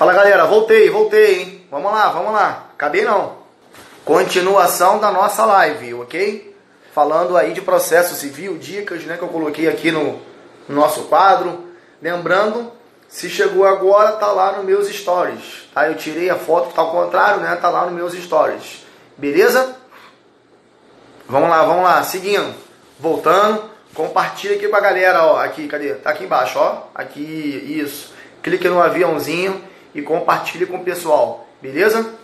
Fala galera, voltei, voltei, hein? Vamos lá, vamos lá. Acabei não. Continuação da nossa live, ok? Falando aí de processo civil, dicas né, que eu coloquei aqui no, no nosso quadro. Lembrando, se chegou agora, tá lá nos meus stories. Tá? Eu tirei a foto, tá ao contrário, né? Tá lá nos meus stories. Beleza? Vamos lá, vamos lá. Seguindo. Voltando. Compartilha aqui com a galera, ó. Aqui, cadê? Tá aqui embaixo, ó. Aqui, isso. Clique no aviãozinho e compartilhe com o pessoal, beleza?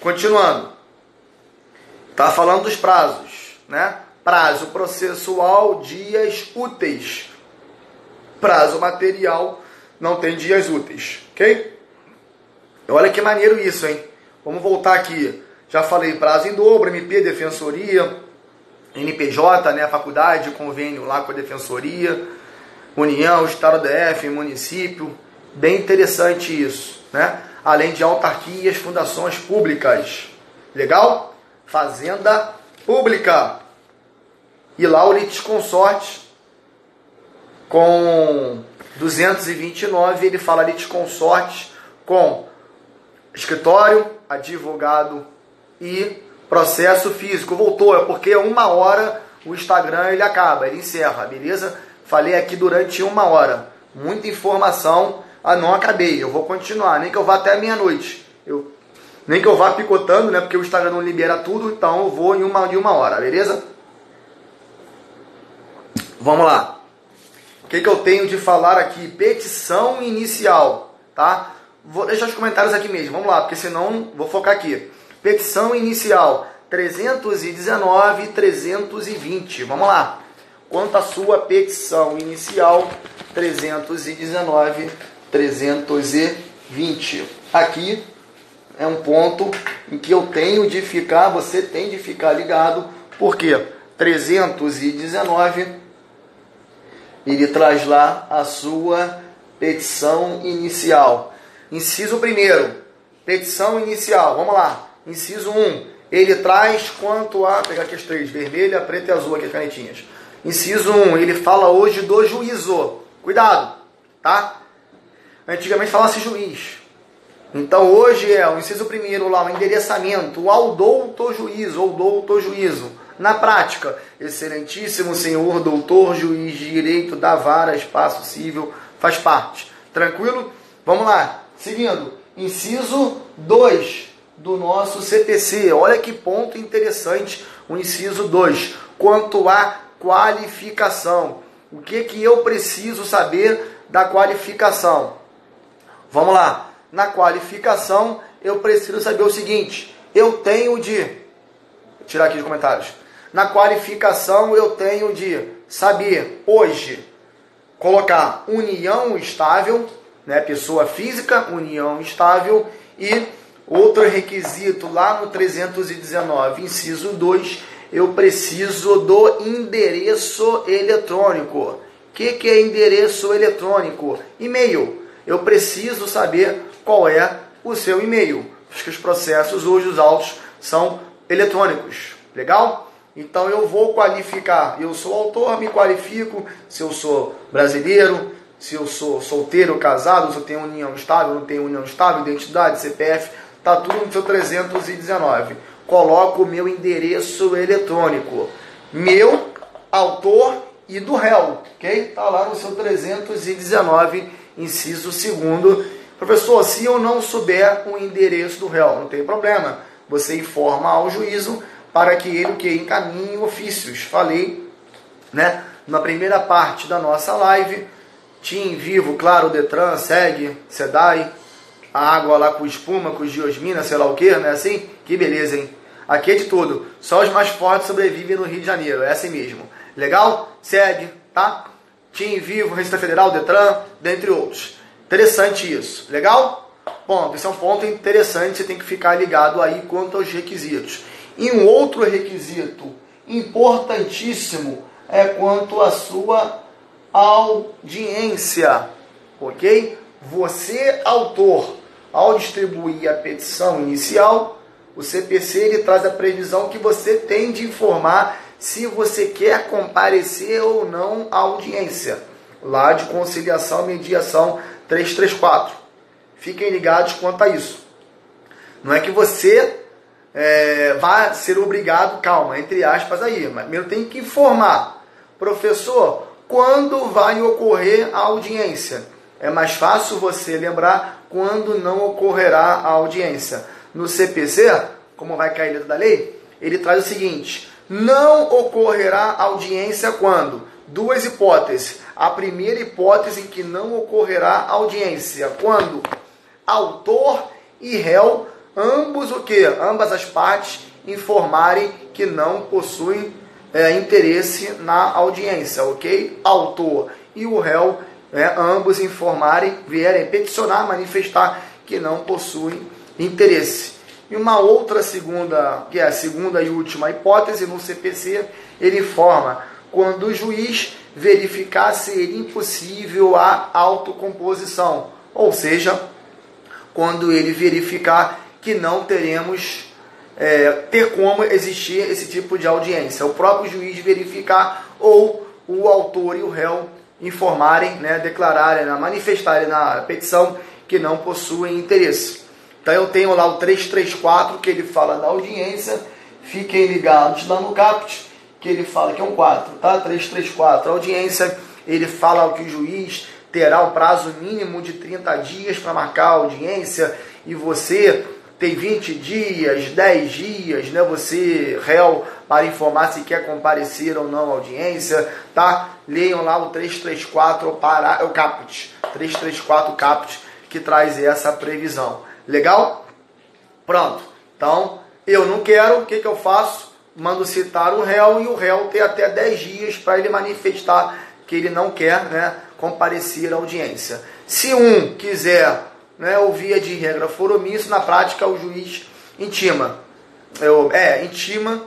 Continuando. Tá falando dos prazos, né? Prazo processual, dias úteis. Prazo material, não tem dias úteis, ok? Olha que maneiro isso, hein? Vamos voltar aqui. Já falei prazo em dobro, MP, defensoria, NPJ, né, faculdade, convênio lá com a defensoria, União, Estado DF, município. Bem interessante isso né? além de autarquias, fundações públicas. Legal? Fazenda pública. E lá o litisconsorte com 229, ele fala litisconsorte com escritório, advogado e processo físico. Voltou, é porque uma hora o Instagram ele acaba, ele encerra, beleza? Falei aqui durante uma hora. Muita informação ah, não acabei, eu vou continuar, nem que eu vá até meia-noite. Eu, nem que eu vá picotando, né? Porque o Instagram não libera tudo, então eu vou em uma, em uma hora, beleza? Vamos lá. O que, que eu tenho de falar aqui? Petição inicial, tá? Vou deixar os comentários aqui mesmo, vamos lá, porque senão vou focar aqui. Petição inicial 319 e 320. Vamos lá. Quanto à sua petição inicial 319 320. Aqui é um ponto em que eu tenho de ficar, você tem de ficar ligado, porque 319 ele traz lá a sua petição inicial. Inciso primeiro, petição inicial. Vamos lá. Inciso 1. Ele traz quanto a. Pegar aqui as três: vermelha, preta e azul, aqui as canetinhas. Inciso 1. Ele fala hoje do juízo. Cuidado, tá? Antigamente falava-se juiz. Então hoje é o inciso primeiro lá, o endereçamento ao doutor juízo ou doutor juízo. Na prática, excelentíssimo senhor doutor juiz de direito da vara espaço civil faz parte. Tranquilo? Vamos lá. Seguindo, inciso 2 do nosso CPC. Olha que ponto interessante o inciso 2. Quanto à qualificação. O que que eu preciso saber da qualificação? Vamos lá. Na qualificação, eu preciso saber o seguinte: eu tenho de. Vou tirar aqui os comentários. Na qualificação, eu tenho de saber hoje colocar união estável, né, pessoa física, união estável e outro requisito lá no 319, inciso 2, eu preciso do endereço eletrônico. O que, que é endereço eletrônico? E-mail eu preciso saber qual é o seu e-mail. Porque os processos hoje, os autos, são eletrônicos. Legal? Então eu vou qualificar. Eu sou autor, me qualifico se eu sou brasileiro, se eu sou solteiro, casado, se eu tenho união estável, não tenho união estável, identidade, CPF, tá tudo no seu 319. Coloco o meu endereço eletrônico. Meu, autor e do réu, ok? Tá lá no seu 319 inciso segundo. Professor, se eu não souber o endereço do réu, não tem problema. Você informa ao juízo para que ele que encaminhe ofícios. Falei, né, na primeira parte da nossa live, TIM, Vivo, claro, Detran, SEG, SEDAI, a água lá com espuma, com geosmina, sei lá o que, né, assim? Que beleza, hein? Aqui é de tudo. Só os mais fortes sobrevivem no Rio de Janeiro, é assim mesmo. Legal? Segue, tá? TIM Vivo, Receita Federal, Detran, dentre outros. Interessante isso. Legal? Ponto. Esse é um ponto interessante, você tem que ficar ligado aí quanto aos requisitos. E um outro requisito importantíssimo é quanto à sua audiência. Ok? Você, autor, ao distribuir a petição inicial, o CPC ele traz a previsão que você tem de informar se você quer comparecer ou não à audiência, lá de conciliação e mediação 334. Fiquem ligados quanto a isso. Não é que você é, vai ser obrigado, calma, entre aspas aí, mas primeiro tem que informar. Professor, quando vai ocorrer a audiência? É mais fácil você lembrar quando não ocorrerá a audiência. No CPC, como vai cair dentro da lei, ele traz o seguinte: não ocorrerá audiência quando? Duas hipóteses. A primeira hipótese em que não ocorrerá audiência quando autor e réu, ambos o que? Ambas as partes informarem que não possuem é, interesse na audiência, ok? Autor e o réu, é, ambos informarem, vierem peticionar, manifestar que não possuem interesse. E uma outra segunda, que é a segunda e última hipótese no CPC, ele informa quando o juiz verificar ser impossível a autocomposição, ou seja, quando ele verificar que não teremos é, ter como existir esse tipo de audiência. O próprio juiz verificar ou o autor e o réu informarem, né, declararem, né, manifestarem na petição que não possuem interesse. Então eu tenho lá o 334 que ele fala da audiência. Fiquem ligados lá no CAPT que ele fala que é um 4, tá? 334. A audiência, ele fala que o juiz terá o prazo mínimo de 30 dias para marcar a audiência e você tem 20 dias, 10 dias, né? Você, réu, para informar se quer comparecer ou não à audiência, tá? Leiam lá o 334 para o caput, 334 caput que traz essa previsão. Legal? Pronto. Então, eu não quero, o que, que eu faço? Mando citar o réu e o réu tem até 10 dias para ele manifestar que ele não quer né, comparecer à audiência. Se um quiser né, ou via de regra for omisso, na prática o juiz intima. É, intima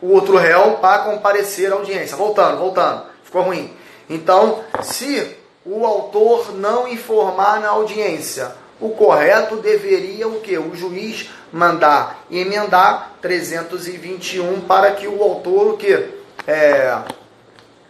o outro réu para comparecer à audiência. Voltando, voltando. Ficou ruim. Então, se o autor não informar na audiência, o correto deveria o que? O juiz mandar emendar 321 para que o autor o que? É,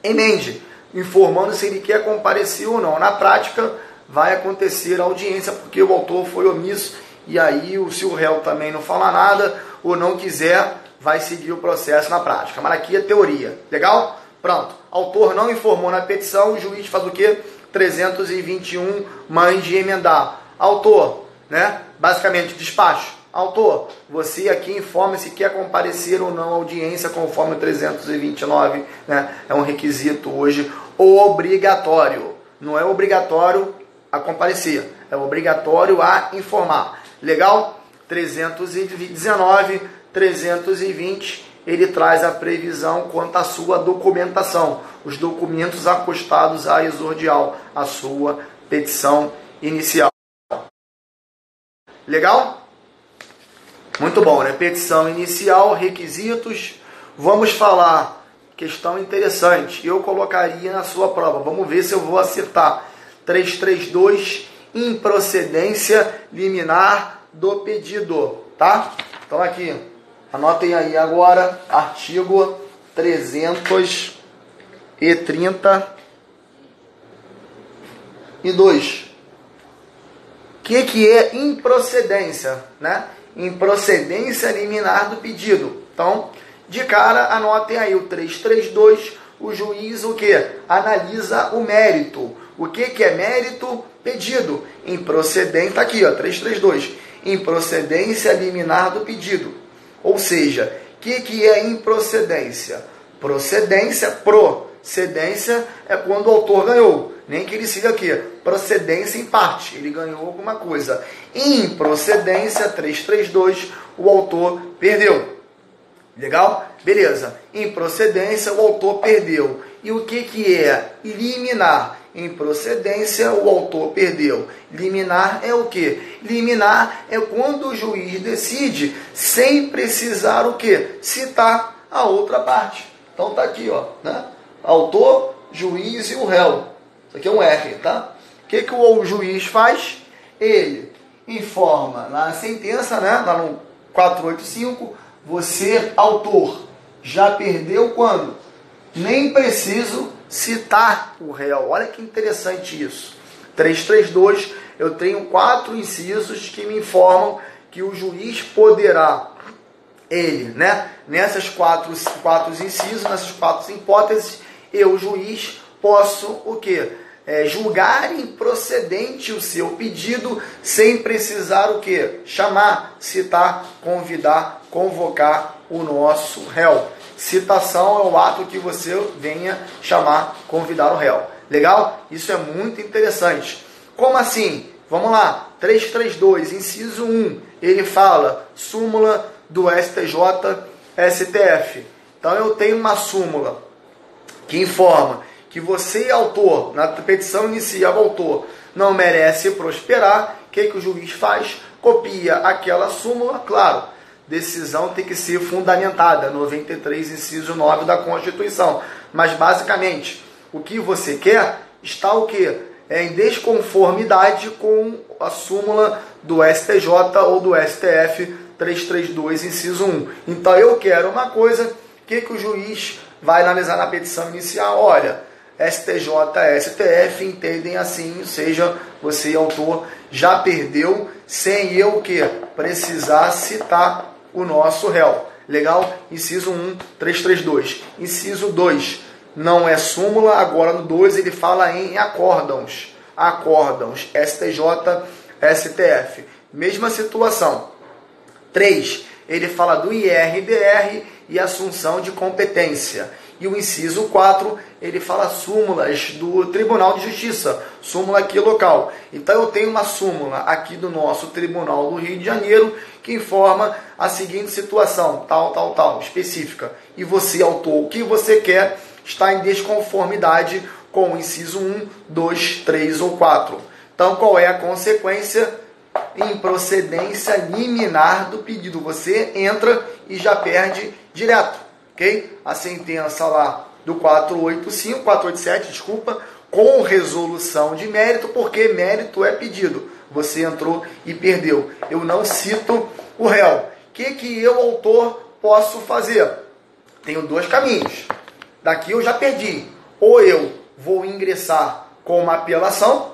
emende, informando se ele quer comparecer ou não. Na prática, vai acontecer a audiência, porque o autor foi omisso, e aí, se o réu também não falar nada ou não quiser, vai seguir o processo na prática. Mas aqui é teoria. Legal? Pronto. Autor não informou na petição, o juiz faz o quê? 321 mande emendar. Autor, né? Basicamente, despacho. Autor, você aqui informa se quer comparecer ou não à audiência conforme o 329, né? É um requisito hoje obrigatório. Não é obrigatório a comparecer, é obrigatório a informar. Legal? 319, 320, ele traz a previsão quanto à sua documentação, os documentos acostados à exordial, a sua petição inicial. Legal? Muito bom, né? Petição inicial, requisitos. Vamos falar, questão interessante. Eu colocaria na sua prova. Vamos ver se eu vou acertar. 332, improcedência liminar do pedido, tá? Então aqui, anotem aí agora, artigo 332. Que, que é improcedência, né? Improcedência liminar do pedido. Então, de cara, anotem aí o 332, o juiz o que? Analisa o mérito o que, que é mérito pedido? Improcedência, está aqui, ó, 332. Improcedência liminar do pedido. Ou seja, o que, que é improcedência? Procedência, procedência é quando o autor ganhou. Nem que ele siga aqui. Procedência em parte, ele ganhou alguma coisa. Improcedência, 332, o autor perdeu. Legal? Beleza. Improcedência, o autor perdeu. E o que, que é? Liminar improcedência, o autor perdeu. Liminar é o que? Liminar é quando o juiz decide sem precisar o que? Citar a outra parte. Então tá aqui, ó, né? Autor, juiz e o réu. Isso aqui é um R, tá? O que, que o juiz faz? Ele informa na sentença, né? Lá no 485, você, autor, já perdeu quando? Nem preciso citar o réu. Olha que interessante isso. 332 eu tenho quatro incisos que me informam que o juiz poderá, ele, né? Nessas quatro, quatro incisos, nessas quatro hipóteses, eu, juiz, posso o quê? É, julgar improcedente o seu pedido sem precisar o quê? Chamar, citar, convidar, convocar o nosso réu. Citação é o ato que você venha chamar, convidar o réu. Legal? Isso é muito interessante. Como assim? Vamos lá. 332, inciso 1. Ele fala súmula do STJ STF. Então eu tenho uma súmula que informa que você, autor, na petição inicial, autor, não merece prosperar. O que, que o juiz faz? Copia aquela súmula, claro, decisão tem que ser fundamentada, 93, inciso 9 da Constituição. Mas basicamente, o que você quer está o que? É em desconformidade com a súmula do STJ ou do STF 332, inciso 1. Então eu quero uma coisa, o que, que o juiz vai analisar na petição inicial? Olha, STJ, STF entendem assim, ou seja, você, autor, já perdeu sem eu que precisar citar o nosso réu. Legal? Inciso 1, 332. Inciso 2, não é súmula, agora no 2 ele fala em acórdãos. Acórdãos, STJ, STF. Mesma situação. 3, ele fala do IRDR e assunção de competência. E o inciso 4, ele fala súmulas do Tribunal de Justiça, súmula aqui local. Então eu tenho uma súmula aqui do nosso Tribunal do Rio de Janeiro que informa a seguinte situação, tal, tal, tal, específica. E você, autor, o que você quer está em desconformidade com o inciso 1, 2, 3 ou 4. Então qual é a consequência? Improcedência liminar do pedido. Você entra e já perde direto ok? A sentença lá do 485, 487, desculpa, com resolução de mérito, porque mérito é pedido. Você entrou e perdeu. Eu não cito o réu. O que, que eu, autor, posso fazer? Tenho dois caminhos. Daqui eu já perdi. Ou eu vou ingressar com uma apelação,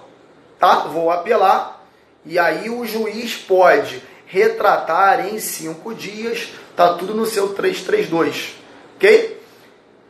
tá? Vou apelar, e aí o juiz pode retratar em cinco dias, tá tudo no seu 332 ok?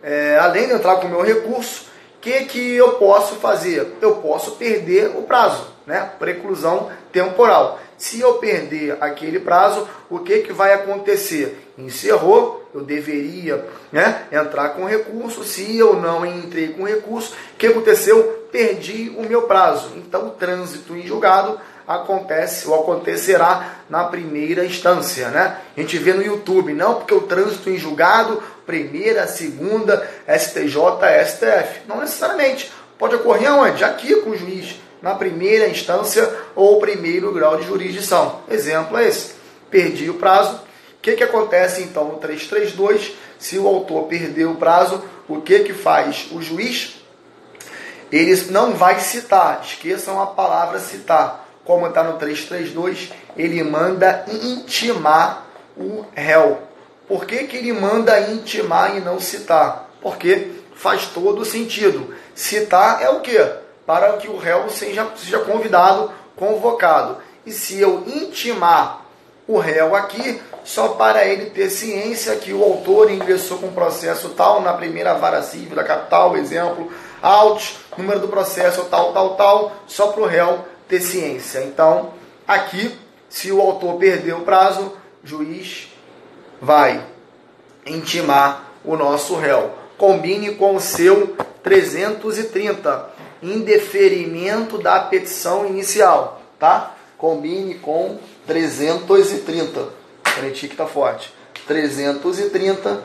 É, além de entrar com o meu recurso, o que, que eu posso fazer? Eu posso perder o prazo, né? Preclusão temporal. Se eu perder aquele prazo, o que, que vai acontecer? Encerrou, eu deveria né, entrar com recurso. Se eu não entrei com recurso, o que aconteceu? Perdi o meu prazo. Então, o trânsito em julgado acontece ou acontecerá na primeira instância, né? A gente vê no YouTube, não porque o trânsito em julgado, primeira, segunda, STJ, STF. Não necessariamente. Pode ocorrer aonde? Aqui com o juiz, na primeira instância ou primeiro grau de jurisdição. Exemplo é esse. Perdi o prazo. O que, que acontece então no 332? Se o autor perdeu o prazo, o que, que faz o juiz? Ele não vai citar, esqueçam a palavra citar como está no 332, ele manda intimar o réu. Por que, que ele manda intimar e não citar? Porque faz todo sentido. Citar é o que? Para que o réu seja, seja convidado, convocado. E se eu intimar o réu aqui, só para ele ter ciência que o autor ingressou com processo tal na primeira vara civil da capital, exemplo, autos, número do processo tal, tal, tal, só para o réu ter ciência. Então, aqui, se o autor perdeu o prazo, juiz vai intimar o nosso réu. Combine com o seu 330, indeferimento da petição inicial, tá? Combine com 330. Frente que tá forte. 330,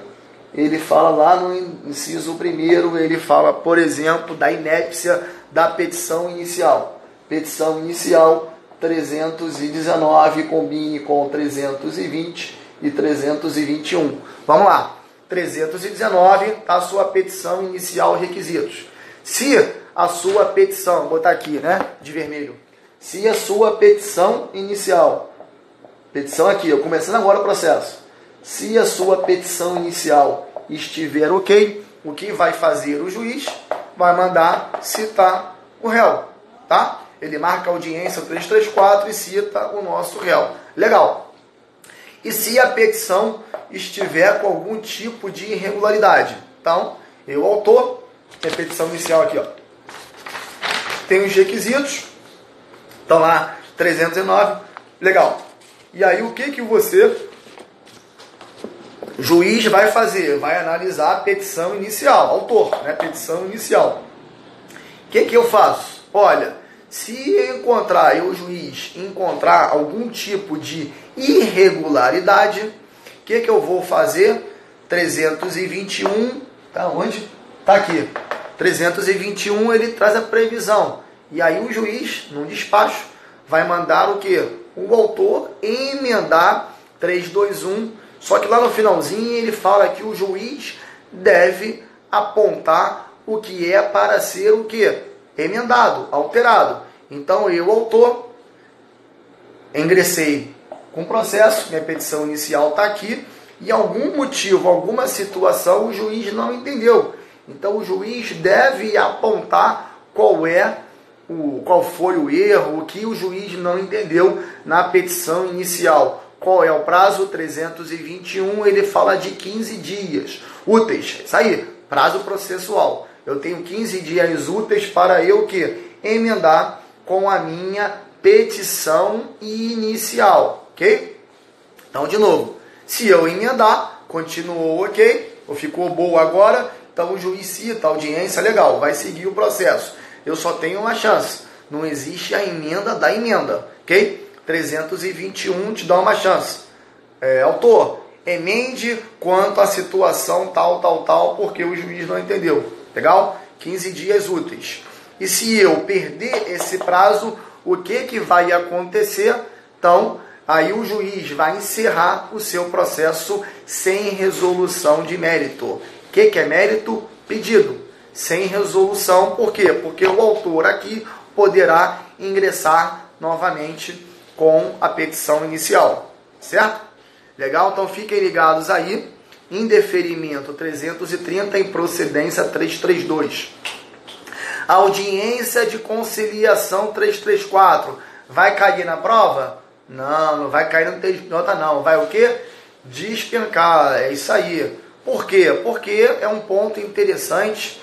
ele fala lá no inciso primeiro, ele fala, por exemplo, da inépcia da petição inicial petição inicial 319 combine com 320 e 321. Vamos lá. 319 está a sua petição inicial requisitos. Se a sua petição, vou botar aqui, né, de vermelho. Se a sua petição inicial, petição aqui, eu começando agora o processo. Se a sua petição inicial estiver ok, o que vai fazer o juiz? Vai mandar citar o réu, tá? Ele marca a audiência 334 e cita o nosso réu. Legal. E se a petição estiver com algum tipo de irregularidade? Então, eu, autor, a petição inicial aqui, ó. Tem os requisitos, estão lá 309, legal. E aí o que que você, juiz, vai fazer? Vai analisar a petição inicial, autor, né? Petição inicial. O que que eu faço? Olha, se encontrar, eu juiz, encontrar algum tipo de irregularidade, o que que eu vou fazer? 321, tá onde? Tá aqui. 321 ele traz a previsão. E aí o juiz, num despacho, vai mandar o que? O autor emendar 321. Só que lá no finalzinho ele fala que o juiz deve apontar o que é para ser o que? Emendado, alterado. Então eu, autor, ingressei com processo, minha petição inicial está aqui, e algum motivo, alguma situação o juiz não entendeu. Então o juiz deve apontar qual é o, qual foi o erro, o que o juiz não entendeu na petição inicial. Qual é o prazo? 321, ele fala de 15 dias úteis. Isso aí, prazo processual. Eu tenho 15 dias úteis para eu que emendar com a minha petição inicial, ok? Então, de novo, se eu emendar, continuou ok, ou ficou boa agora, então o juiz cita a audiência, legal, vai seguir o processo eu só tenho uma chance. Não existe a emenda da emenda, ok? 321 te dá uma chance. É, autor, emende quanto à situação tal, tal, tal, porque o juiz não entendeu. Legal? 15 dias úteis. E se eu perder esse prazo, o que, que vai acontecer? Então, aí o juiz vai encerrar o seu processo sem resolução de mérito. O que, que é mérito? Pedido sem resolução. Por quê? Porque o autor aqui poderá ingressar novamente com a petição inicial, certo? Legal? Então fiquem ligados aí. Indeferimento 330 em procedência 332. Audiência de conciliação 334. Vai cair na prova? Não, não vai cair no nota não. Vai o quê? Despencar. É isso aí. Por quê? Porque é um ponto interessante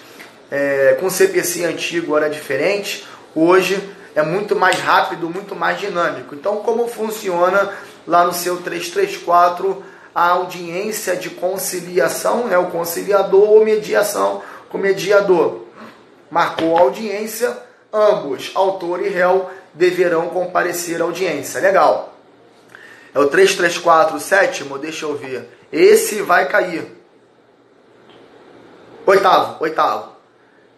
é, com CPC antigo era diferente, hoje é muito mais rápido, muito mais dinâmico. Então, como funciona lá no seu 334 a audiência de conciliação, né, o conciliador ou mediação com mediador? Marcou a audiência, ambos, autor e réu, deverão comparecer à audiência. Legal. É o 334, sétimo, deixa eu ver. Esse vai cair. Oitavo, oitavo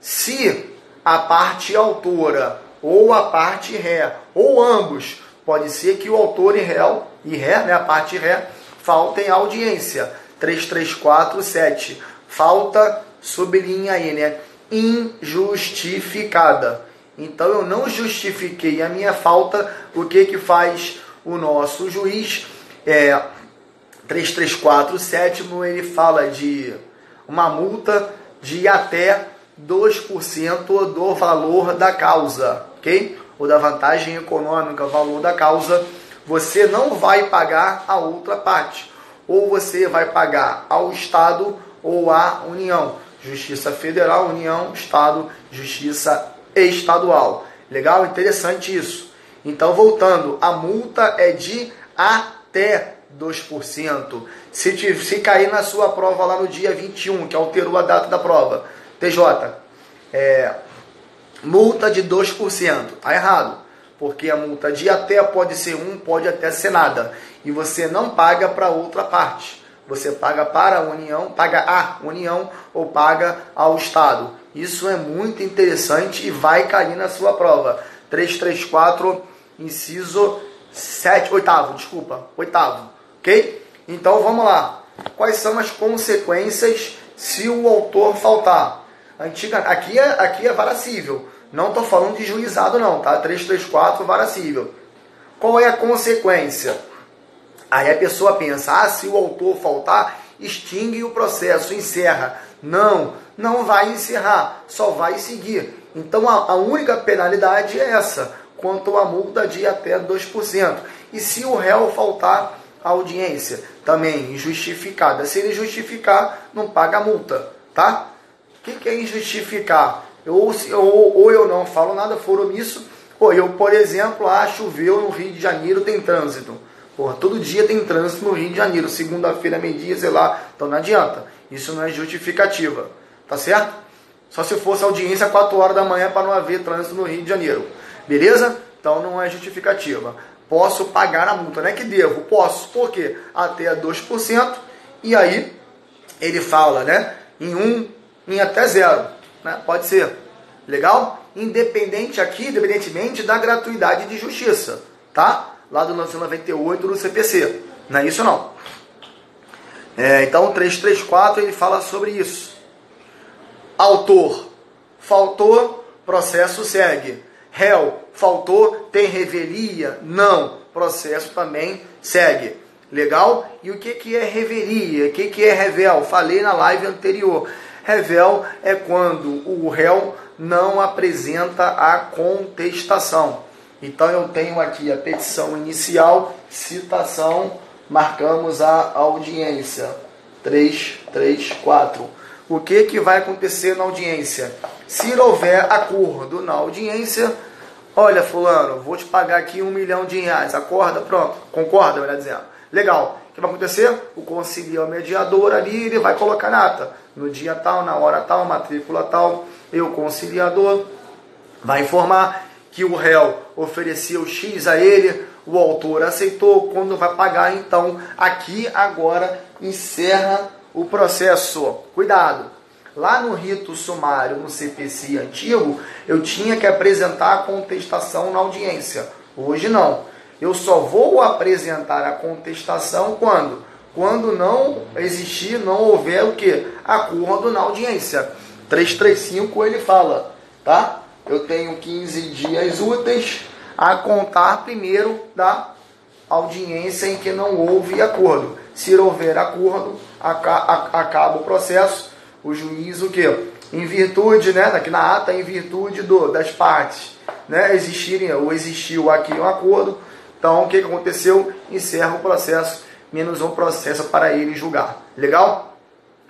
se a parte autora ou a parte ré, ou ambos, pode ser que o autor e réu, e ré, né, a parte ré, faltem audiência. 3347. Falta, sublinha aí, né? Injustificada. Então eu não justifiquei a minha falta, o que que faz o nosso juiz? É, 3347, ele fala de uma multa de até 2% do valor da causa, ok? Ou da vantagem econômica, valor da causa, você não vai pagar a outra parte. Ou você vai pagar ao Estado ou à União. Justiça Federal, União, Estado, Justiça Estadual. Legal? Interessante isso. Então, voltando, a multa é de até 2%. Se, te, se cair na sua prova lá no dia 21, que alterou a data da prova, TJ, é, multa de 2%. Está errado, porque a multa de até pode ser 1, pode até ser nada. E você não paga para outra parte. Você paga para a União, paga a União ou paga ao Estado. Isso é muito interessante e vai cair na sua prova. 334, inciso 7, oitavo, desculpa, oitavo, ok? Então vamos lá. Quais são as consequências se o autor faltar? Antiga, aqui é, aqui é vara cível. Não estou falando de juizado não, tá? 334 vara cível. Qual é a consequência? Aí a pessoa pensa, ah, se o autor faltar, extingue o processo, encerra. Não, não vai encerrar, só vai seguir. Então a, a única penalidade é essa. quanto à multa de até 2%. E se o réu faltar à audiência, também injustificada. Se ele justificar, não paga a multa, tá? O que, que é injustificar? Ou, ou, ou eu não falo nada, for omisso, ou eu, por exemplo, ah, choveu no Rio de Janeiro, tem trânsito. Porra, todo dia tem trânsito no Rio de Janeiro, segunda-feira, meio-dia, sei lá, então não adianta. Isso não é justificativa, tá certo? Só se fosse audiência 4 horas da manhã para não haver trânsito no Rio de Janeiro. Beleza? Então não é justificativa. Posso pagar a multa, não é que devo, posso. Por quê? Até 2%. E aí ele fala, né? Em 1, um, em até zero. Né? Pode ser. Legal? Independente aqui, independentemente da gratuidade de justiça. Tá? Lá do 1998 do CPC. Não é isso não. É, então 334 ele fala sobre isso. Autor, faltou, processo segue. Réu, faltou, tem revelia? Não, processo também segue. Legal? E o que, que é revelia? O que, que é revel? Falei na live anterior. Revel é quando o réu não apresenta a contestação. Então eu tenho aqui a petição inicial, citação, marcamos a audiência. 3, 3, 4 o que, que vai acontecer na audiência? Se houver acordo na audiência, olha, fulano, vou te pagar aqui um milhão de reais, acorda, pronto, concorda, melhor dizendo. Legal, o que vai acontecer? O conciliar mediador ali, ele vai colocar nata. No dia tal, na hora tal, matrícula tal, e o conciliador vai informar que o réu ofereceu X a ele, o autor aceitou, quando vai pagar, então aqui agora encerra o processo. Cuidado! Lá no rito sumário, no CPC antigo, eu tinha que apresentar a contestação na audiência. Hoje não. Eu só vou apresentar a contestação quando? Quando não existir, não houver o que? Acordo na audiência. 335 ele fala, tá? Eu tenho 15 dias úteis a contar primeiro da audiência em que não houve acordo. Se houver acordo, acaba o processo, o juiz o que? Em virtude, né, aqui na ata, em virtude do, das partes né, existirem ou existiu aqui um acordo, então o que aconteceu? Encerra o processo, menos um processo para ele julgar. Legal?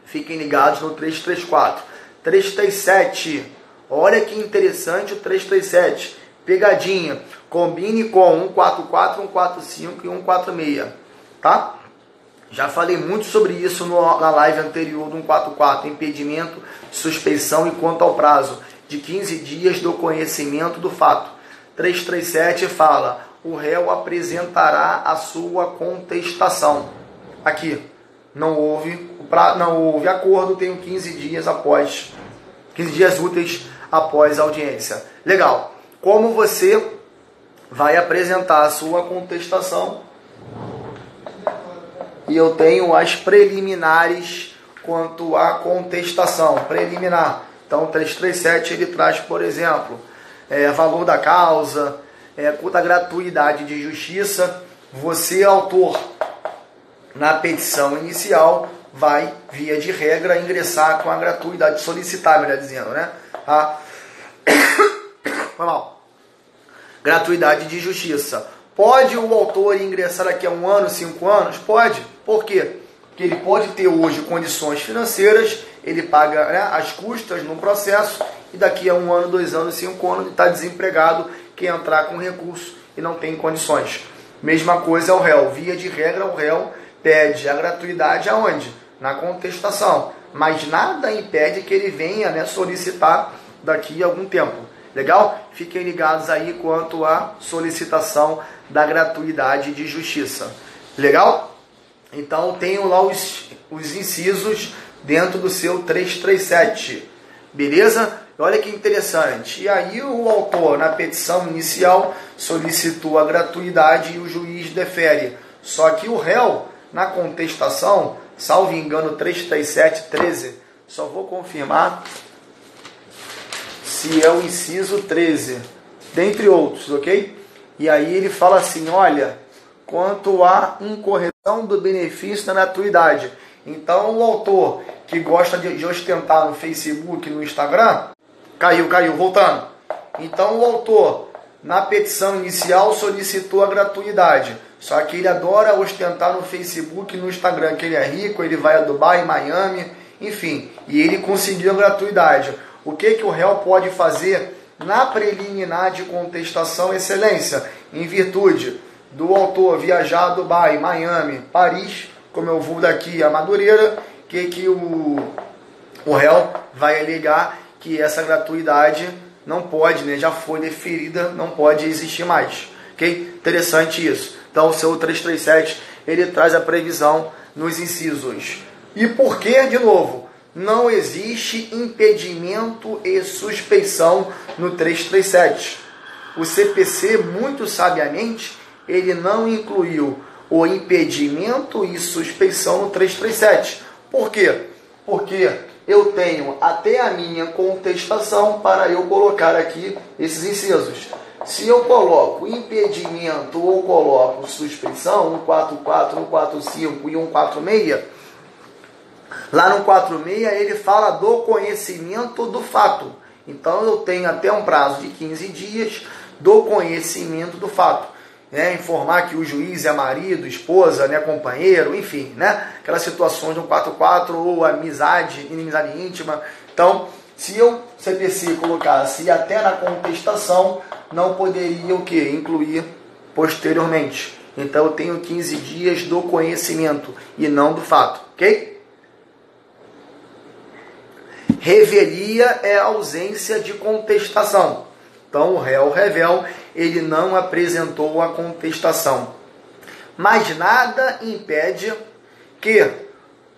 Fiquem ligados no 334. 337. Olha que interessante o 337. Pegadinha. Combine com 144, 145 e 146. Tá? Já falei muito sobre isso no, na live anterior do 144, impedimento, suspeição e quanto ao prazo de 15 dias do conhecimento do fato. 337 fala: o réu apresentará a sua contestação. Aqui, não houve, não houve acordo, tenho 15 dias após 15 dias úteis após a audiência. Legal. Como você vai apresentar a sua contestação e eu tenho as preliminares quanto à contestação preliminar. Então, 337 ele traz, por exemplo, é, valor da causa, é, quanto à gratuidade de justiça. Você, autor, na petição inicial, vai, via de regra, ingressar com a gratuidade, solicitar, melhor dizendo, né? A... Foi mal. Gratuidade de justiça. Pode o autor ingressar daqui a um ano, cinco anos? Pode. Por quê? Porque ele pode ter hoje condições financeiras, ele paga né, as custas no processo e daqui a um ano, dois anos, cinco anos, ele está desempregado, quer entrar com recurso e não tem condições. Mesma coisa é o réu. Via de regra, o réu pede a gratuidade aonde? Na contestação. Mas nada impede que ele venha né, solicitar daqui a algum tempo. Legal? Fiquem ligados aí quanto à solicitação da gratuidade de justiça. Legal? Então tenho lá os, os incisos dentro do seu 337. Beleza? Olha que interessante. E aí o autor, na petição inicial, solicitou a gratuidade e o juiz defere. Só que o réu, na contestação, salvo engano 337, 13, só vou confirmar se é o inciso 13, dentre outros, ok? E aí ele fala assim, olha, quanto à incorreção do benefício da gratuidade. Então, o autor que gosta de ostentar no Facebook, no Instagram, caiu, caiu, voltando. Então, o autor na petição inicial solicitou a gratuidade. Só que ele adora ostentar no Facebook e no Instagram que ele é rico, ele vai a Dubai, Miami, enfim, e ele conseguiu a gratuidade. O que, que o réu pode fazer na preliminar de contestação excelência, em virtude do autor viajar a Dubai, Miami, Paris, como eu vou daqui a Madureira, que, que o, o réu vai alegar que essa gratuidade não pode, né, já foi deferida, não pode existir mais. Ok? Interessante isso. Então, o seu 337 ele traz a previsão nos incisos. E por que, de novo, não existe impedimento e suspeição no 337? O CPC, muito sabiamente, ele não incluiu o impedimento e suspeição no 337. Por quê? Porque eu tenho até a minha contestação para eu colocar aqui esses incisos. Se eu coloco impedimento ou coloco suspeição, 144, 145 e 146, lá no 46 ele fala do conhecimento do fato. Então eu tenho até um prazo de 15 dias do conhecimento do fato né, informar que o juiz é marido, esposa, né, companheiro, enfim, né, aquelas situações de um 4-4 ou amizade, inimizade íntima. Então, se eu, CPC, colocasse até na contestação, não poderia o que? Incluir posteriormente. Então, eu tenho 15 dias do conhecimento e não do fato, ok? Revelia é ausência de contestação. Então, o réu revel, ele não apresentou a contestação. Mas nada impede que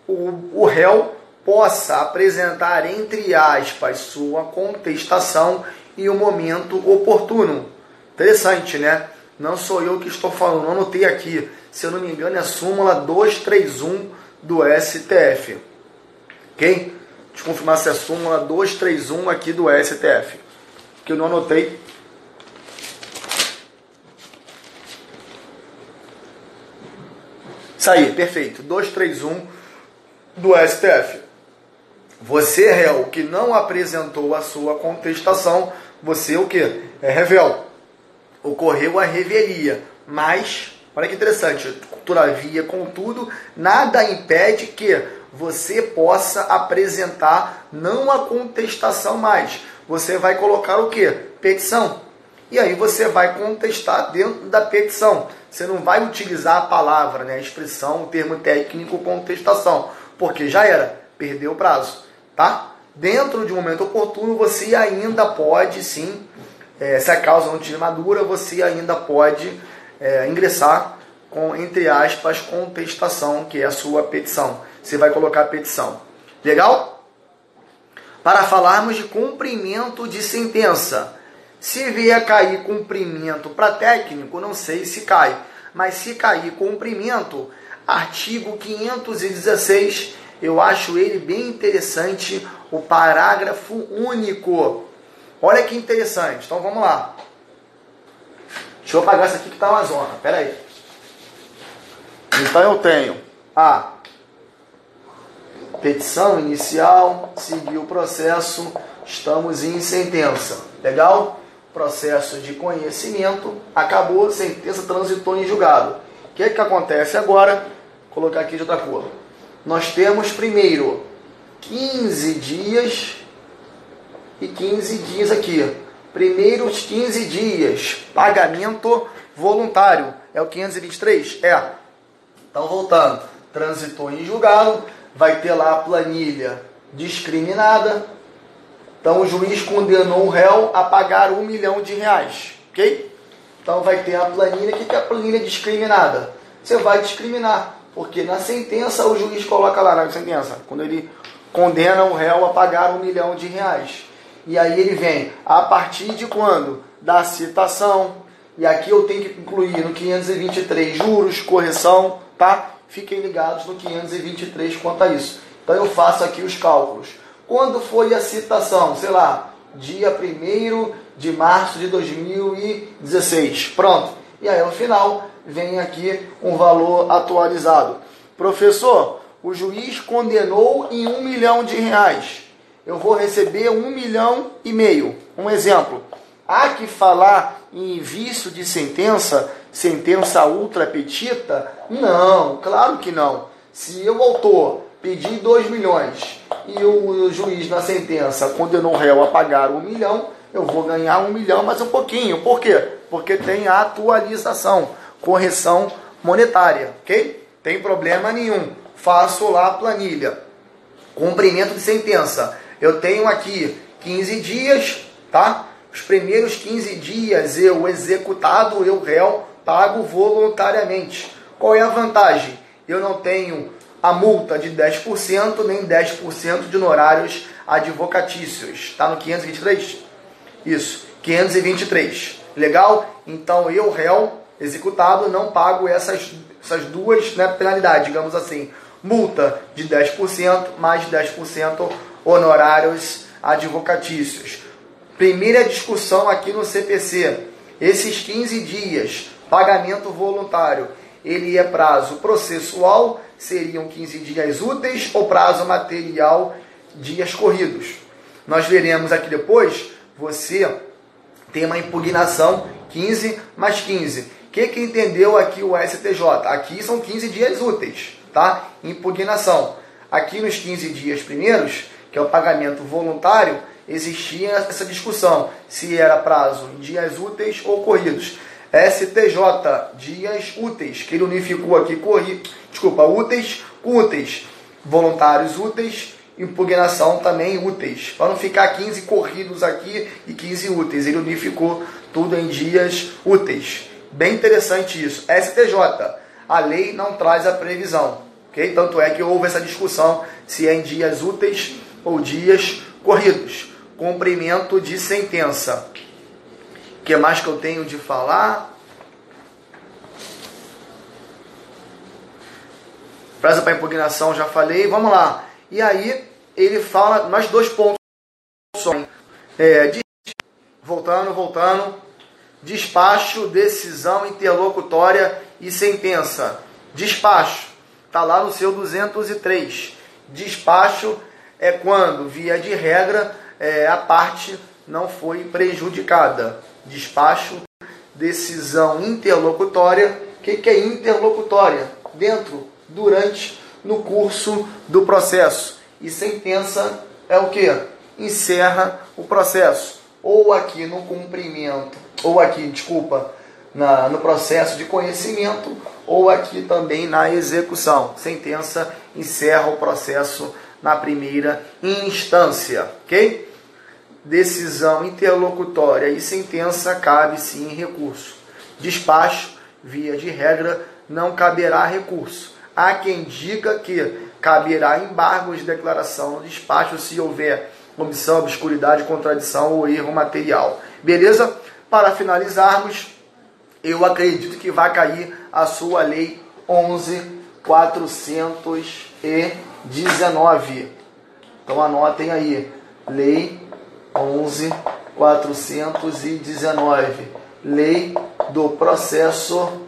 o, o réu possa apresentar, entre aspas, sua contestação em um momento oportuno. Interessante, né? Não sou eu que estou falando, anotei aqui. Se eu não me engano, é a súmula 231 do STF. Ok? Deixa eu confirmar se é a súmula 231 aqui do STF que eu não anotei. Aí, perfeito. 231 do STF. Você, réu, que não apresentou a sua contestação, você o que? É revel. Ocorreu a revelia. Mas, olha que interessante, todavia, contudo, nada impede que você possa apresentar não a contestação mais, você vai colocar o que? Petição. E aí você vai contestar dentro da petição. Você não vai utilizar a palavra, né, a expressão, o termo técnico contestação, porque já era, perdeu o prazo, tá? Dentro de um momento oportuno, você ainda pode sim, é, se a causa não tiver madura, você ainda pode é, ingressar com, entre aspas, contestação, que é a sua petição. Você vai colocar a petição. Legal? para falarmos de cumprimento de sentença. Se vier cair cumprimento para técnico, não sei se cai, mas se cair cumprimento, artigo 516, eu acho ele bem interessante, o parágrafo único. Olha que interessante. Então vamos lá. Deixa eu apagar isso aqui que está uma zona. Pera aí. Então eu tenho a petição inicial, seguiu o processo, estamos em sentença. Legal? Processo de conhecimento, acabou, sentença transitou em julgado. O que, é que acontece agora? Vou colocar aqui de outra cor. Nós temos primeiro 15 dias e 15 dias aqui. Primeiros 15 dias, pagamento voluntário. É o 523? É. Então, voltando. Transitou em julgado, vai ter lá a planilha discriminada. Então o juiz condenou o réu a pagar um milhão de reais, ok? Então vai ter a planilha. O que é a planilha discriminada? Você vai discriminar, porque na sentença o juiz coloca lá na sentença, quando ele condena o réu a pagar um milhão de reais. E aí ele vem, a partir de quando? Da citação. E aqui eu tenho que incluir no 523 juros, correção, tá? fiquem ligados no 523 quanto a isso. Então eu faço aqui os cálculos. Quando foi a citação? Sei lá, dia 1 de março de 2016. Pronto. E aí no final vem aqui um valor atualizado. Professor, o juiz condenou em um milhão de reais. Eu vou receber um milhão e meio. Um exemplo. Há que falar em vício de sentença, sentença ultra petita? Não, claro que não. Se eu, autor, pedi 2 milhões e o juiz na sentença condenou o réu a pagar um milhão, eu vou ganhar um milhão mais um pouquinho. Por quê? Porque tem atualização, correção monetária, ok? Tem problema nenhum. Faço lá a planilha. Cumprimento de sentença. Eu tenho aqui 15 dias, tá? Os primeiros 15 dias eu executado, eu réu, pago voluntariamente. Qual é a vantagem? Eu não tenho a multa de 10% nem 10% de honorários advocatícios. Está no 523? Isso, 523. Legal? Então eu, réu, executado, não pago essas, essas duas né, penalidades, digamos assim. Multa de 10% mais 10% honorários advocatícios. Primeira discussão aqui no CPC. Esses 15 dias, pagamento voluntário, ele é prazo processual, seriam 15 dias úteis, ou prazo material, dias corridos. Nós veremos aqui depois, você tem uma impugnação 15 mais 15. O que, que entendeu aqui o STJ? Aqui são 15 dias úteis, tá? Impugnação. Aqui nos 15 dias primeiros, que é o pagamento voluntário, existia essa discussão se era prazo em dias úteis ou corridos. STJ, dias úteis, que ele unificou aqui, corri, desculpa, úteis com úteis. Voluntários úteis, impugnação também úteis. Para não ficar 15 corridos aqui e 15 úteis. Ele unificou tudo em dias úteis. Bem interessante isso. STJ, a lei não traz a previsão. Okay? Tanto é que houve essa discussão se é em dias úteis ou dias corridos. Cumprimento de sentença. O que mais que eu tenho de falar? Prazo para impugnação, já falei. Vamos lá. E aí, ele fala mais dois pontos. É, voltando, voltando. Despacho, decisão interlocutória e sentença. Despacho. Está lá no seu 203. Despacho é quando, via de regra, é, a parte não foi prejudicada. Despacho, decisão interlocutória. O que, que é interlocutória? Dentro, durante, no curso do processo. E sentença é o que? Encerra o processo. Ou aqui no cumprimento, ou aqui, desculpa, na, no processo de conhecimento, ou aqui também na execução. Sentença encerra o processo na primeira instância, ok? Decisão interlocutória e sentença cabe sim recurso. Despacho, via de regra, não caberá recurso. Há quem diga que caberá embargo de declaração no despacho se houver omissão, obscuridade, contradição ou erro material. Beleza? Para finalizarmos, eu acredito que vai cair a sua lei 11.419. Então anotem aí, lei 11.419, lei do processo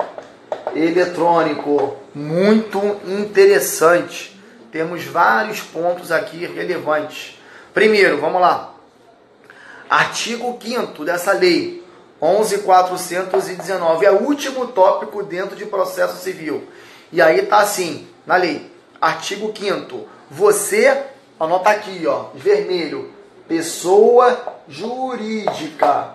eletrônico. Muito interessante. Temos vários pontos aqui relevantes. Primeiro, vamos lá. Artigo 5 dessa lei 11.419 é o último tópico dentro de processo civil. E aí tá assim, na lei, artigo 5 Você, anota aqui, ó, vermelho, pessoa jurídica.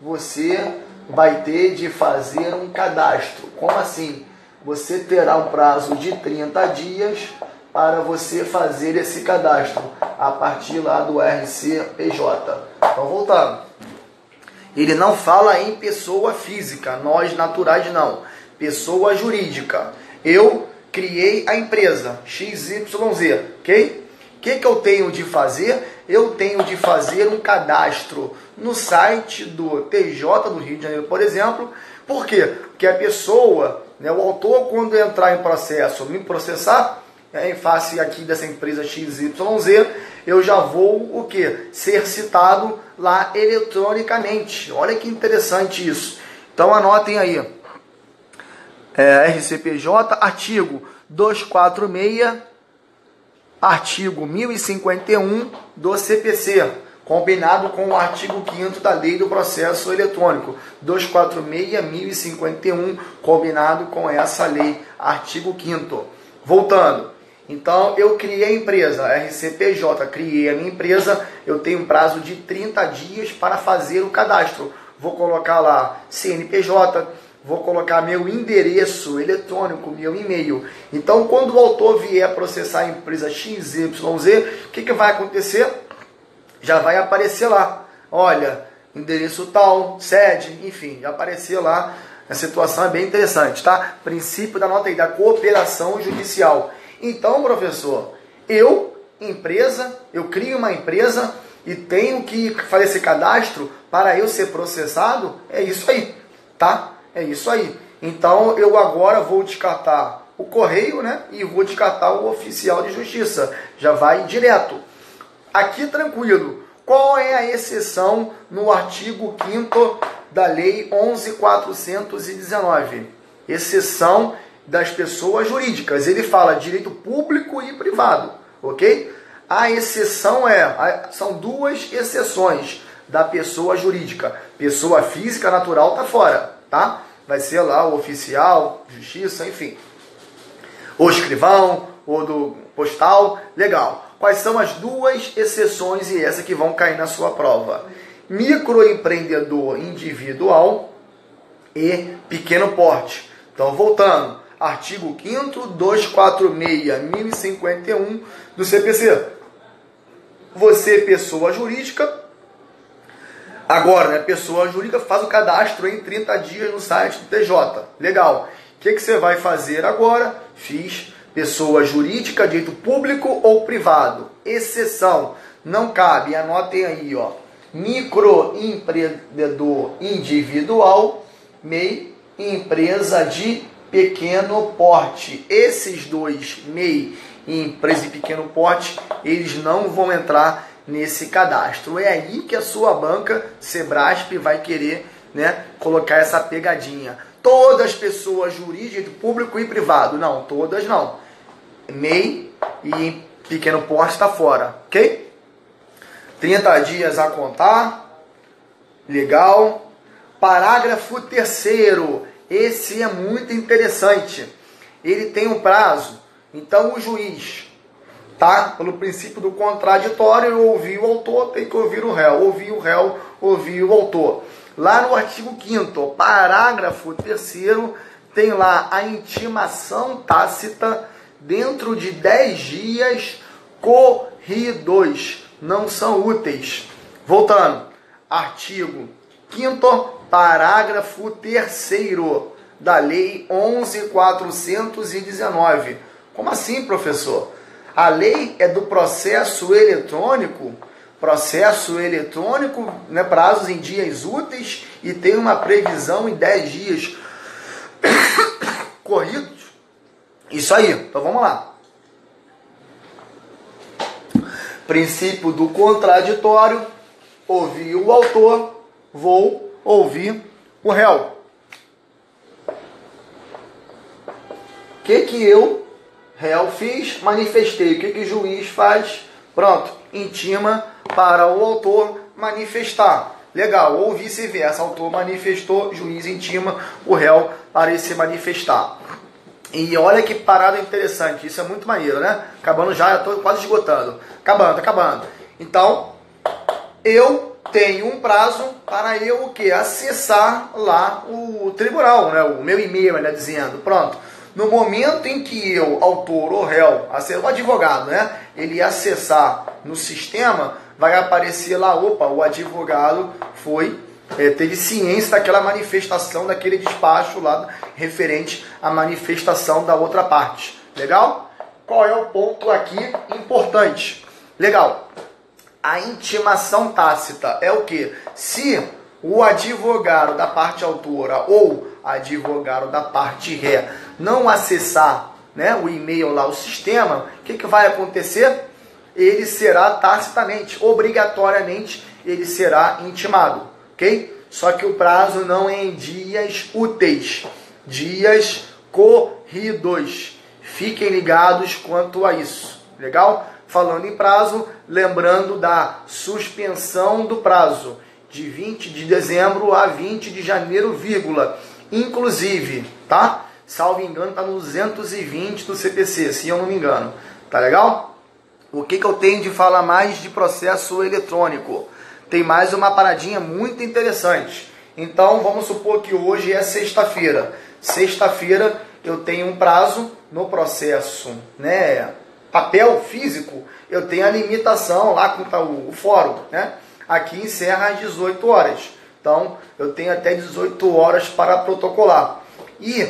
Você vai ter de fazer um cadastro. Como assim? Você terá um prazo de 30 dias para você fazer esse cadastro a partir lá do RCPJ. Então, voltando. Ele não fala em pessoa física, nós naturais não. Pessoa jurídica. Eu criei a empresa XYZ, ok? Que, que eu tenho de fazer? Eu tenho de fazer um cadastro no site do TJ do Rio de Janeiro, por exemplo. Por quê? Porque a pessoa, né, o autor, quando entrar em processo, me processar, é, em face aqui dessa empresa XYZ, eu já vou o que? Ser citado lá eletronicamente. Olha que interessante isso. Então anotem aí. É, RCPJ, artigo 246, artigo 1051 do CPC. combinado com o artigo 5 da Lei do Processo Eletrônico 246.051, combinado com essa lei, artigo 5 Voltando. Então, eu criei a empresa, RCPJ, criei a minha empresa, eu tenho um prazo de 30 dias para fazer o cadastro. Vou colocar lá CNPJ, vou colocar meu endereço eletrônico, meu e-mail. Então, quando o autor vier processar a empresa XYZ, o que, que vai acontecer? Já vai aparecer lá. Olha, endereço tal, sede, enfim, já apareceu lá. A situação é bem interessante, tá? Princípio da nota aí, da cooperação judicial. Então, professor, eu, empresa, eu crio uma empresa e tenho que fazer esse cadastro para eu ser processado? É isso aí, tá? É isso aí. Então eu agora vou descartar o correio, né? E vou descartar o oficial de justiça. Já vai direto. Aqui tranquilo. Qual é a exceção no artigo 5 da Lei 11.419? Exceção das pessoas jurídicas. Ele fala direito público e privado, ok? A exceção é, são duas exceções da pessoa jurídica. Pessoa física natural tá fora tá? Vai ser lá o oficial, justiça, enfim. O escrivão, ou do postal, legal. Quais são as duas exceções e essa que vão cair na sua prova? Microempreendedor individual e pequeno porte. Então, voltando, artigo 5 246 1051 do CPC. Você, pessoa jurídica, Agora, né, pessoa jurídica faz o cadastro em 30 dias no site do TJ. Legal. O que, que você vai fazer agora? Fiz pessoa jurídica, direito público ou privado. Exceção. Não cabe, anotem aí, ó. Microempreendedor individual, MEI, empresa de pequeno porte. Esses dois, MEI e empresa de pequeno porte, eles não vão entrar nesse cadastro. É aí que a sua banca Sebrasp vai querer né, colocar essa pegadinha. Todas as pessoas jurídicas, público e privado. Não, todas não. MEI e pequeno porte está fora, ok? 30 dias a contar. Legal. Parágrafo terceiro. Esse é muito interessante. Ele tem um prazo. Então o juiz tá? Pelo princípio do contraditório, eu ouvi o autor, tem que ouvir o réu. Ouvi o réu, ouvi o autor. Lá no artigo 5 parágrafo 3 tem lá a intimação tácita dentro de 10 dias corridos. Não são úteis. Voltando. Artigo 5 parágrafo 3 da Lei 11.419. Como assim, professor? A lei é do processo eletrônico, processo eletrônico, né, prazos em dias úteis e tem uma previsão em 10 dias corridos. Isso aí, então vamos lá. Princípio do contraditório, ouvi o autor, vou ouvir o réu. O que, que eu Réu fiz, manifestei. O que, que o juiz faz? Pronto, intima para o autor manifestar. Legal, ou vice-versa, autor manifestou, juiz intima o réu para se manifestar. E olha que parada interessante, isso é muito maneiro, né? Acabando já, estou quase esgotando. Acabando, acabando. Então, eu tenho um prazo para eu o que? Acessar lá o tribunal, né? O meu e-mail, ele dizendo. Pronto. No momento em que eu, autor ou réu, o advogado, né, ele acessar no sistema, vai aparecer lá, opa, o advogado foi é, teve ciência daquela manifestação, daquele despacho lá referente à manifestação da outra parte. Legal? Qual é o ponto aqui importante? Legal. A intimação tácita é o que? Se o advogado da parte autora ou advogado da parte ré não acessar né, o e-mail lá, o sistema, o que, que vai acontecer? Ele será tacitamente, obrigatoriamente, ele será intimado, ok? Só que o prazo não é em dias úteis, dias corridos. Fiquem ligados quanto a isso, legal? falando em prazo, lembrando da suspensão do prazo de 20 de dezembro a 20 de janeiro, vírgula. Inclusive, tá? Salvo engano, tá no 220 do CPC, se eu não me engano. Tá legal? O que, que eu tenho de falar mais de processo eletrônico? Tem mais uma paradinha muito interessante. Então, vamos supor que hoje é sexta-feira. Sexta-feira eu tenho um prazo no processo, né? Papel físico, eu tenho a limitação lá com o fórum, né? Aqui encerra às 18 horas. Então, eu tenho até 18 horas para protocolar. E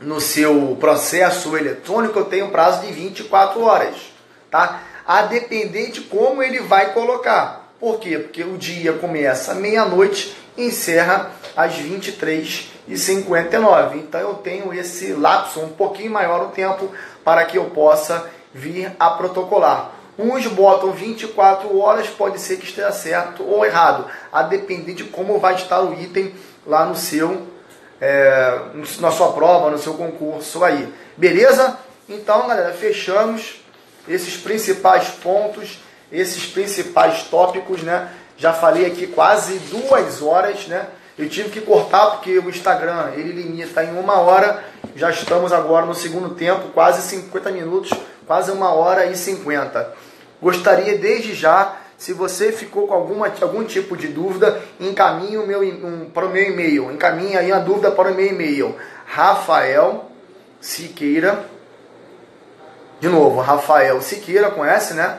no seu processo eletrônico, eu tenho um prazo de 24 horas, tá? A depender de como ele vai colocar. Por quê? Porque o dia começa meia-noite e encerra às 23h59. Então eu tenho esse lapso um pouquinho maior o tempo para que eu possa vir a protocolar. Uns botam 24 horas, pode ser que esteja certo ou errado, a depender de como vai estar o item lá no seu, é, na sua prova, no seu concurso aí. Beleza? Então, galera, fechamos esses principais pontos, esses principais tópicos, né? Já falei aqui quase duas horas, né? Eu tive que cortar porque o Instagram ele limita em uma hora. Já estamos agora no segundo tempo, quase 50 minutos, quase uma hora e 50. Gostaria desde já, se você ficou com alguma, algum tipo de dúvida, encaminhe o meu, um, para o meu e-mail. Encaminhe aí a dúvida para o meu e-mail. Rafael Siqueira. De novo, Rafael Siqueira, conhece, né?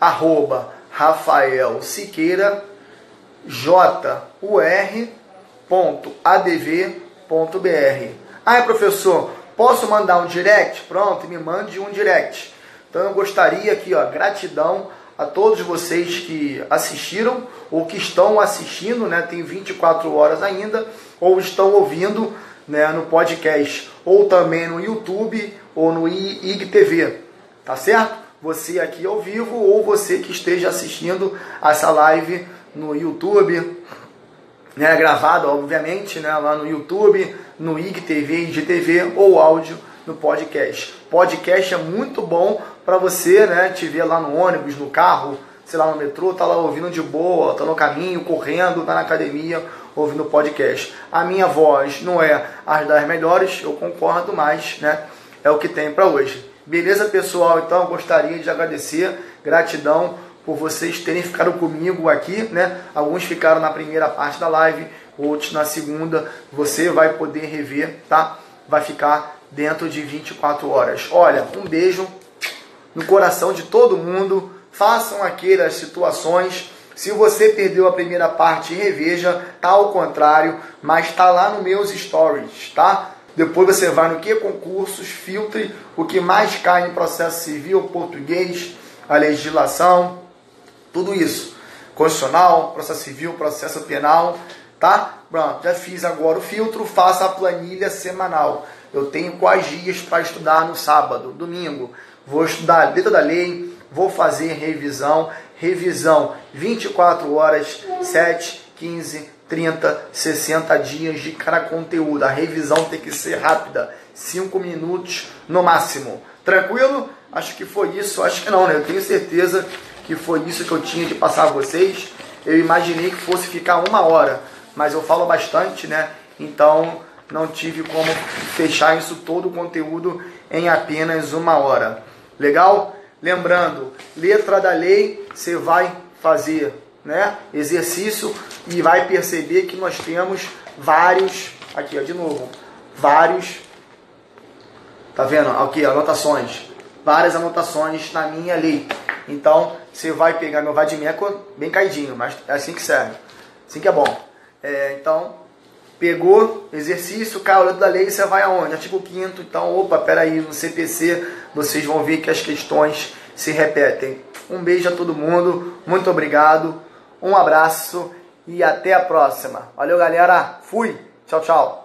Arroba Rafael Siqueira jur.adv.br. Ah, professor, posso mandar um direct? Pronto, me mande um direct. Então eu gostaria aqui, ó, gratidão a todos vocês que assistiram ou que estão assistindo, né? Tem 24 horas ainda, ou estão ouvindo né, no podcast, ou também no YouTube ou no IGTV, tá certo? Você aqui ao vivo ou você que esteja assistindo essa live no YouTube, né, gravado obviamente, né, lá no YouTube, no IGTV, IGTV ou áudio no podcast. Podcast é muito bom para você, né, te ver lá no ônibus, no carro, sei lá, no metrô, tá lá ouvindo de boa, tá no caminho, correndo, tá na academia, ouvindo podcast. A minha voz não é as das melhores, eu concordo, mas, né, é o que tem para hoje. Beleza, pessoal? Então, eu gostaria de agradecer, gratidão por vocês terem ficado comigo aqui, né? Alguns ficaram na primeira parte da live, outros na segunda. Você vai poder rever, tá? Vai ficar dentro de 24 horas. Olha, um beijo no coração de todo mundo. Façam aquelas situações. Se você perdeu a primeira parte, reveja, tá ao contrário, mas tá lá nos meus stories, tá? Depois você vai no que concursos, filtre o que mais cai em processo civil, português, a legislação, tudo isso. Constitucional, processo civil, processo penal, tá? Pronto, já fiz agora o filtro, faça a planilha semanal. Eu tenho quais dias para estudar no sábado, domingo. Vou estudar letra da lei, vou fazer revisão. Revisão 24 horas, 7, 15, 30, 60 dias de cada conteúdo. A revisão tem que ser rápida, 5 minutos no máximo. Tranquilo? Acho que foi isso. Acho que não, né? Eu tenho certeza que foi isso que eu tinha de passar a vocês. Eu imaginei que fosse ficar uma hora, mas eu falo bastante, né? Então não tive como fechar isso todo o conteúdo em apenas uma hora. Legal? Lembrando, letra da lei, você vai fazer né, exercício e vai perceber que nós temos vários, aqui ó, de novo, vários, tá vendo? Aqui, anotações, várias anotações na minha lei. Então, você vai pegar meu vadimeco bem caidinho, mas é assim que serve, assim que é bom. É, então, Pegou, exercício, caiu da lei, você vai aonde? Artigo 5 então, opa, peraí, no CPC vocês vão ver que as questões se repetem. Um beijo a todo mundo, muito obrigado, um abraço e até a próxima. Valeu, galera, fui, tchau, tchau.